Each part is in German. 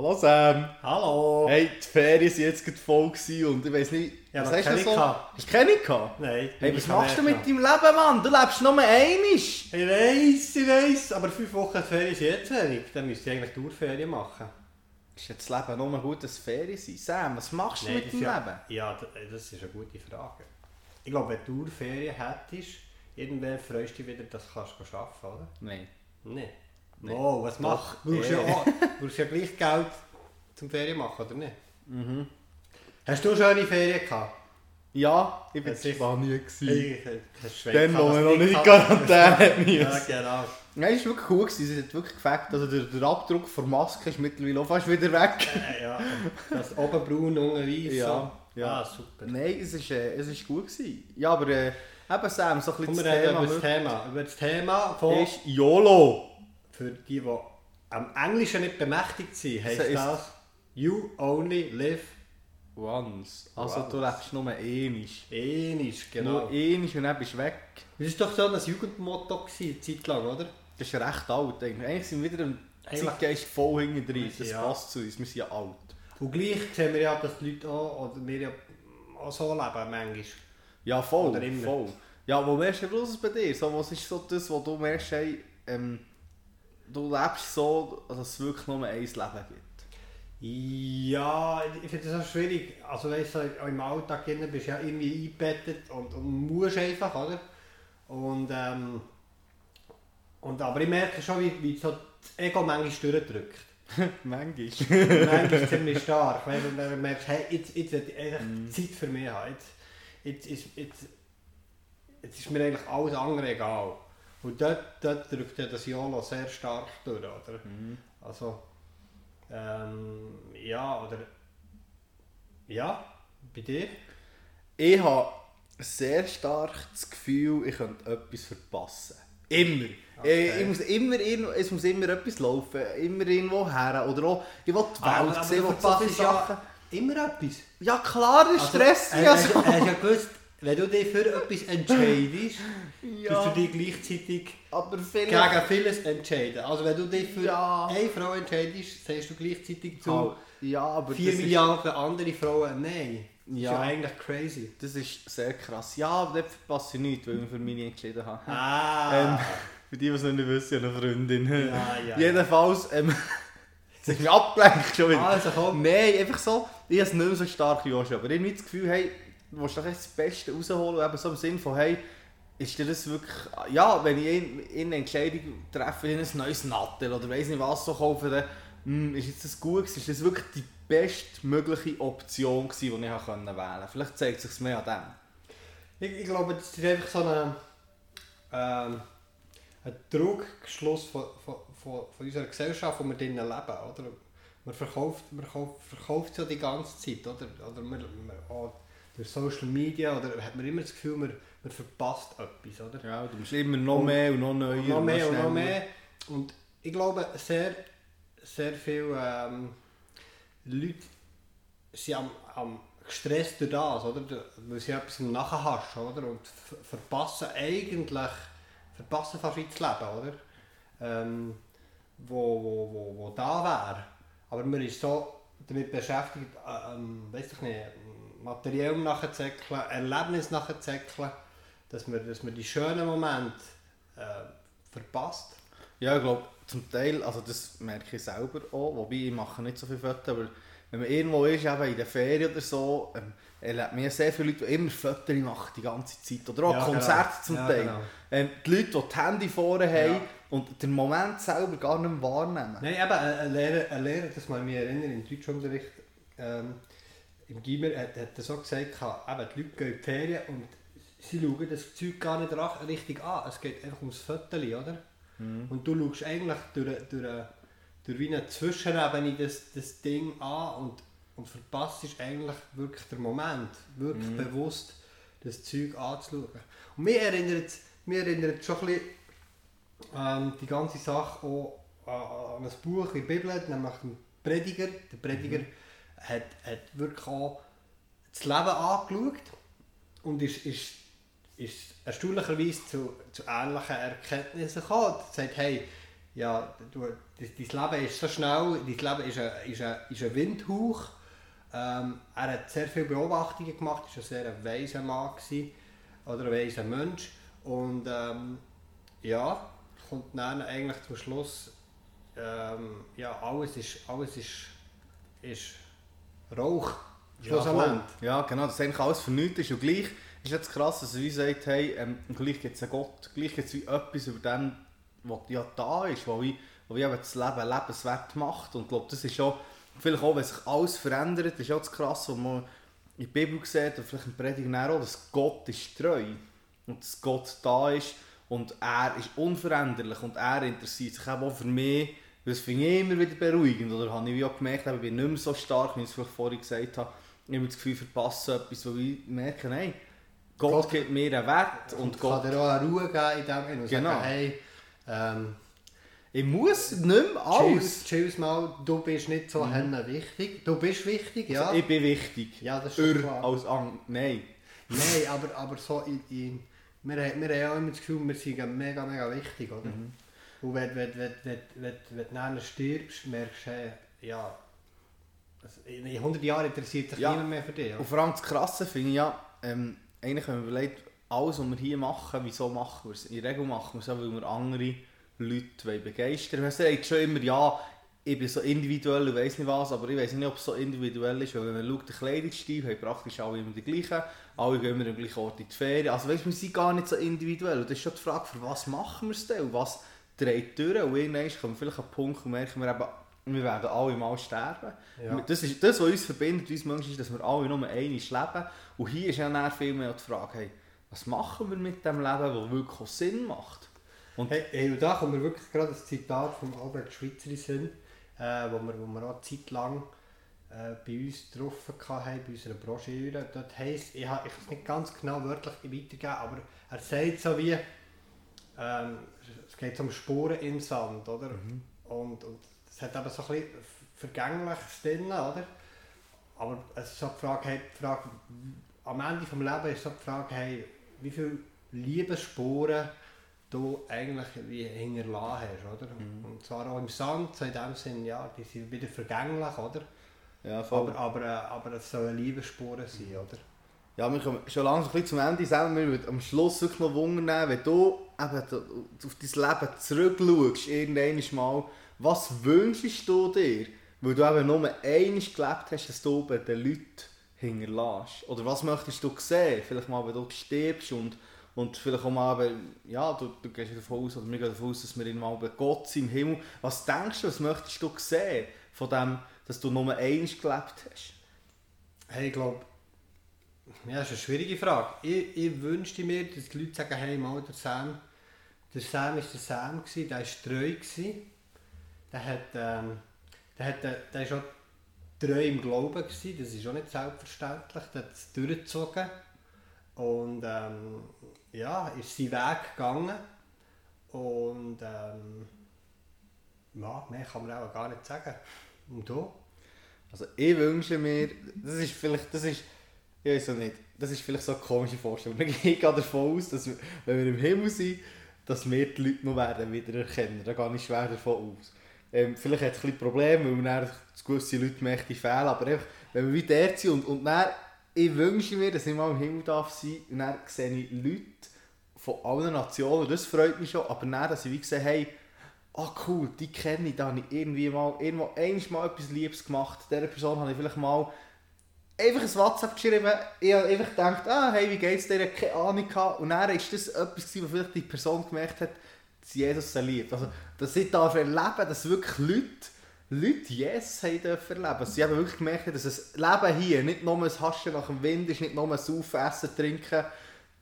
Hallo Sam. Hallo. Hey, die Ferien waren jetzt voll und ich weiß nicht, Ja, was hast du so? Hast du keine gehabt? Nein. Hey, was machst du mit deinem Leben, Mann? Du lebst nur einmal. Ich weiss, ich weiss, aber fünf Wochen Ferien sind jetzt wenig. Dann müsste ich eigentlich Tourferien machen. Ist jetzt das Leben nur gut, dass Ferien sind? Sam, was machst du Nein, mit deinem ja, Leben? Ja, d- das ist eine gute Frage. Ich glaube, wenn du Tourferien hättest, irgendwann freust du dich wieder, dass du kannst arbeiten oder? Nein. Nein. Nein. Oh, was machst du? Brauchst eh. ja, auch- brauchst ja gleich Geld zum Ferien machen, oder nicht? Hast du schöne Ferien gehabt? Ja, ich war Das in Spanien. Dann, wo wir noch nicht in Quarantäne Ja, mussten. genau. Nein, es war wirklich cool. gewesen. Es hat wirklich gefällt. Also der, der Abdruck der Maske ist mittlerweile auch fast wieder weg. Äh, ja, das oben braun, unten weiß. Ja, so. ja. Ah, super. Nein, es ist, äh, es ist gut gewesen. Ja, aber äh, eben Sam, so ein bisschen das Thema über das Thema. Über das Thema von, ist YOLO. Für die, die am Englischen nicht bemächtigt sind, heisst So das You only live Once. Also Once. du lebst nur einisch, Nur genau. einmal und dann bist du weg. Das war doch so ein Jugendmotto, gewesen, eine Zeit lang, oder? Das ist recht alt eigentlich. Eigentlich sind wir wieder im Zeitgeist voll hinten drin. Das Ja. passt zu uns. Wir sind ja alt. Und gleich sehen wir ja, dass die Leute auch, oder wir ja auch so leben, manchmal. Ja, voll. Voll. Ja, wo merkst du bloß bei dir? So, was ist so das, wo du merkst, hey, ähm, du lebst so, dass es wirklich nur ein Leben gibt? Ja, ich finde das auch schwierig. Also weißt du, im Alltag drin bist du ja irgendwie eingebettet und, und musst einfach, oder? Und, ähm, und aber ich merke schon, wie, wie so das Ego manchmal durchdrückt. Manchmal. manchmal ziemlich stark. Wenn du, wenn du merkst, hey, jetzt, jetzt ich eigentlich Zeit für mich haben. Jetzt, jetzt, ist, jetzt, jetzt ist mir eigentlich alles andere egal. Und dort, dort drückt ja das YOLO sehr stark durch, oder? Also, ähm, ja, oder... Ja, bei dir? Ich habe sehr stark das Gefühl, ich könnte etwas verpassen. Immer. Okay. Ich, ich muss immer es muss immer etwas laufen, immer irgendwo her. Oder auch, ich will die Welt sehen, du wo so viele verpasst Sachen... ja immer etwas. Ja klar, das Also, stresst mich äh, ja hast, so. hast ja gewusst, wenn du dich für etwas entscheidest, Ja. tust du dich gleichzeitig gegen vieles entscheiden. Also wenn du dich für Ja. eine Frau entscheidest, sagst du gleichzeitig zu Oh, ja, aber 4 das ist- Milliarden andere Frauen Nein. Das Ja. ist ja eigentlich crazy. Das ist sehr krass. Ja, aber dort verpasse ich nichts, weil ich für mich entschieden habe. Ah. Ähm, für die, die es noch nicht wissen, ich habe eine Freundin. Ja, Jedenfalls, ähm, jetzt habe ich mich abgelenkt schon wieder. Also komm. Nein, einfach so, ich habe es nicht mehr so stark wie aber irgendwie das Gefühl, hey, du willst doch das Beste rausholen, eben so im Sinn von, hey, ist dir das wirklich, ja, wenn ich in, in eine Entscheidung treffe, in ein neues Nattel oder weiss nicht was so kaufe, dann, hm, ist jetzt das gut? Ist das wirklich die bestmögliche Option gewesen, die ich wählen konnte? Vielleicht zeigt es sich mehr an dem. Ich, ich glaube, das ist einfach so ein, ähm, ein Trugschluss von, von, von, von unserer Gesellschaft, wo wir drinnen leben. Oder? Man verkauft, man verkauft, verkauft ja die ganze Zeit. Oder, oder man, man, durch Social Media oder hat man immer das Gefühl, man, man verpasst etwas. Oder? Ja, du musst immer noch Und- mehr und noch neuer. Und noch mehr und noch mehr. Und ich glaube, sehr, sehr viele ähm, Leute sind am, am gestresst durch das, oder? weil sie etwas Nachhaschen oder? und ver- verpassen eigentlich verpassen fast ins Leben, oder? Ähm, wo, wo, wo, wo da wäre. Aber man ist so damit beschäftigt, äh, ähm, weiss ich nicht, materiell nachzuzäckeln, Erlebnis nachzuzäckeln, dass man, dass man die schönen Momente äh, verpasst. Ja, ich glaube, zum Teil, also das merke ich selber auch, wobei ich mache nicht so viele Fotos, aber wenn man irgendwo ist, eben in der Ferien oder so, ähm, erlebt man ja sehr viele Leute, die immer Fotos machen die ganze Zeit. Oder auch Ja, Konzerte genau. zum Ja, Teil. genau. Ähm, die Leute, die das Handy vorne haben Ja. und den Moment selber gar nicht wahrnehmen. Nein, eben, ein ein Lehrer, ein Lehrer das mal mich erinnern, im Deutschunterricht, ähm, im Gimmer, hat, hat er so gesagt, eben, die Leute gehen in die Ferien und sie schauen das Zeug gar nicht richtig an. Es geht einfach ums Fotos, oder? Und du schaust eigentlich durch, durch, durch wie eine Zwischenebene das, das Ding an und, und verpasst eigentlich wirklich den Moment, wirklich bewusst das Zeug anzuschauen. Und mir erinnert, mir erinnert schon ein bisschen ähm, die ganze Sache auch an, an ein Buch in der Bibel, nämlich den Prediger. Der Prediger hat, hat wirklich auch das Leben angeschaut und ist, ist, ist erstaunlicherweise zu, zu ähnlichen Erkenntnissen gekommen. Er sagt, hey, ja, du, dein, Leben ist so schnell, dein Leben ist ein, ist ein, ist ein Windhauch. Ähm, er hat sehr viele Beobachtungen gemacht, war ein sehr weiser Mann gewesen, oder ein weiser Mensch. Und ähm, ja, kommt dann eigentlich zum Schluss, ähm, ja, alles ist, alles ist, ist Rauch. Schlussendlich. Ja, genau, das ist eigentlich alles für nichts ist. Und gleich ist jetzt krass, dass er sagt, hey, ähm, gleich gibt es einen Gott, gleich gibt es etwas über den, was ja da ist, wo wie, wo wie eben das Leben lebenswert macht. Und ich glaube, das ist auch, vielleicht auch, wenn sich alles verändert, ist auch das krass, was man in der Bibel sieht, oder vielleicht in Predigen auch, dass Gott ist treu und dass Gott da ist und er ist unveränderlich und er interessiert sich auch für mich, das finde ich immer wieder beruhigend, oder habe ich auch gemerkt, ich bin nicht mehr so stark, wie ich es vorhin gesagt habe, ich habe das Gefühl, ich verpasse etwas, wo ich merke, nein, Gott, Gott gibt mir einen Wert und, und Gott... kann dir auch eine Ruhe geben in dem Sinne genau. sagen, hey, ähm, ich muss nicht mehr alles. Tschüss mal, du bist nicht so mhm. wichtig. Du bist wichtig, ja. Also ich bin wichtig. Ja, das ist klar. als Ang Nein. Nein, aber, aber so in, in wir, wir haben ja immer das Gefühl, wir sind mega, mega wichtig, oder? Mhm. Und wenn, wenn, wenn, wenn, wenn, wenn du dann stirbst, merkst du, hey, ja, in 100 Jahren interessiert sich ja. niemand mehr für dich. Ja. Und vor allem das Krasse finde ich ja, ähm, eigentlich wenn man überlegt, alles was wir hier machen, wieso machen wir es? In der Regel machen wir es weil wir andere Leute begeistern wollen. Man sagt schon immer, ja, ich bin so individuell und weiss nicht was, aber ich weiß nicht, ob es so individuell ist, weil wenn man schaut, den Kleidungsstil haben praktisch alle immer die gleichen, alle gehen immer am gleichen Ort in die Ferien. Also weißt, wir sind gar nicht so individuell. Und das ist schon die Frage, für was machen wir es denn und was dreht durch? Und irgendwann wir vielleicht den Punkt und merken wir eben, wir werden alle mal sterben. Ja. Das, ist, das, was uns verbindet, uns Menschen, ist, dass wir alle nur einmal leben. Und hier ist ja viel mehr die Frage, hey, was machen wir mit dem Leben, das wirklich Sinn macht? Und, hey, hey, und da kommt mir wirklich gerade das Zitat von Albert Schweitzer in Sinn, äh, wo, wir, wo wir auch eine Zeit lang äh, bei uns getroffen haben, bei unserer Broschüre. Dort heisst, ich, ich kann es nicht ganz genau wörtlich weitergeben, aber er sagt so wie, ähm, es geht um Spuren im Sand, oder? Mhm. Und, und es hat aber so ein bisschen Vergängliches drin, oder? Aber es ist so die Frage, hey, die Frage am Ende des Lebens ist so die Frage, hey, wie viele Liebesspuren du eigentlich wie hinterlassen hast, oder? Mhm. Und zwar auch im Sand, so in dem Sinne, ja, die sind wieder vergänglich, oder? Ja, voll. Aber, aber, äh, aber es sollen Liebesspuren sein, oder? Ja, wir kommen schon langsam zum Ende. Selber, wir würden am Schluss wirklich noch Wunder nehmen, wenn du eben auf dein Leben zurückschaust, irgendwann mal, was wünschst du dir? Weil du eben nur einmal gelebt hast, dass du bei den Leuten hinterlässt. Oder was möchtest du sehen? Vielleicht mal, wenn du stirbst und, und vielleicht auch mal, ja, du, du gehst davon aus, oder wir gehen davon aus, dass wir ihn mal bei Gott sind im Himmel. Was denkst du, was möchtest du sehen von dem, dass du nur eins gelebt hast? Hey, ich glaube, ja, das ist eine schwierige Frage. Ich, ich wünschte mir, dass die Leute sagen, hey, mal, der Sam, der Sam war der Sam, der war treu. Der hat, ähm, der hat, der, der ist auch treu im Glauben gewesen, das ist auch nicht selbstverständlich, der hat es durchgezogen und ähm, ja, ist seinen Weg gegangen und ähm, ja, mehr kann man auch gar nicht sagen. Und du? Also ich wünsche mir, das ist vielleicht, das ist, ich weiß auch nicht, das ist vielleicht so eine komische Vorstellung. Ich gehe davon aus, dass wir, wenn wir im Himmel sind, dass wir die Leute noch werden wiedererkennen. Da gehe ich schwer davon aus. Ähm, vielleicht hat es ein bisschen Probleme, weil man gewisse Leute mächtig fehlen, aber einfach, wenn wir wieder dort sind und, und dann, ich wünsche mir, dass ich mal im Himmel darf sein und dann sehe ich Leute von allen Nationen, das freut mich schon, aber dann, dass ich wie sehe, hey, ah oh cool, die kenne ich, da habe ich irgendwie mal, irgendwo einmal etwas Liebes gemacht, dieser Person habe ich vielleicht mal einfach ein WhatsApp geschrieben, ich habe einfach gedacht, ah, hey, wie geht's dir, keine Ahnung gehabt. und dann ist das etwas was vielleicht die Person gemerkt hat, dass Jesus sie liebt. Also, dass ich darf erleben, dass wirklich Leute, Leute Jesus haben dürfen erleben. Sie haben wirklich gemerkt, dass das Leben hier nicht nur ein Haschen nach dem Wind ist, nicht nur ein Saufen, Essen, Trinken,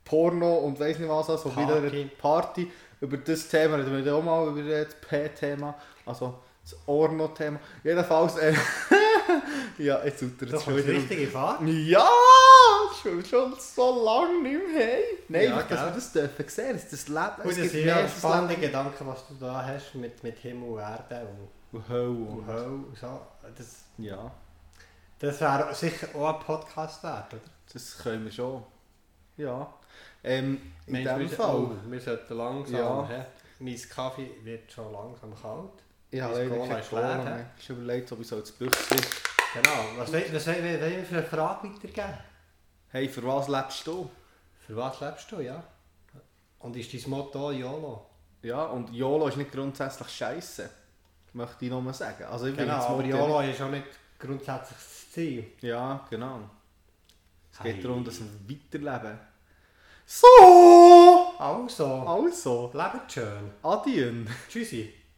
Porno und weiss nicht was, also wieder eine Party. Über das Thema reden wir auch mal, über das P-Thema, also das Orno-Thema. Jedenfalls, äh, ja, jetzt tut er es schon wieder. richtige Fahrt? Ja, schon, schon so lange nicht mehr. Hey. Nein, ja, dass wir das dürfen sehen, dass das Leben... Und es sind ja spannende Gedanken, was du da hast mit, mit Himmel und Erde und, und Hölle und, Hölle und so. Das, ja. Das wäre sicher auch ein Podcast wert, oder? Das können wir schon. Ja. Ähm, in Mensch, dem Fall... Oh, wir sollten langsam... Ja. mein Kaffee wird schon langsam kalt. Ich habe leider keine Cola mehr. Ich habe überlegt, ob ich so ins Büchlein... Genau. Was wollen wir für eine Frage weitergeben? Hey, für was lebst du? Für was lebst du, ja? Und ist dein Motto YOLO? Ja, und YOLO ist nicht grundsätzlich scheiße. Möchte ich nochmal sagen. Also ich bin Genau, aber YOLO ist auch nicht grundsätzlich das Ziel. nicht- Ja, genau. Es geht Hey. darum, dass wir weiterleben. So! Also, Also, lebt schön. Adien. Tschüssi.